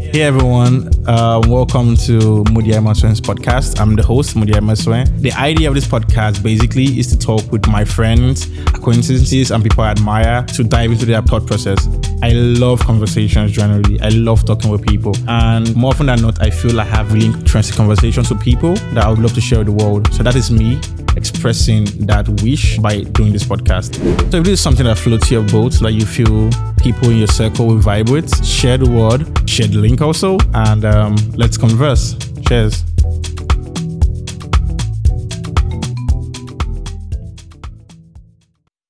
Hey everyone, uh, welcome to Moody Emerson's podcast. I'm the host, Moody Emerson. The idea of this podcast basically is to talk with my friends, acquaintances, and people I admire to dive into their thought process. I love conversations generally. I love talking with people. And more often than not, I feel I have really interesting conversations with people that I would love to share with the world. So that is me expressing that wish by doing this podcast. So if this is something that floats your boat, that you feel people in your circle will vibe share the word, share the link also, and um, let's converse. Cheers.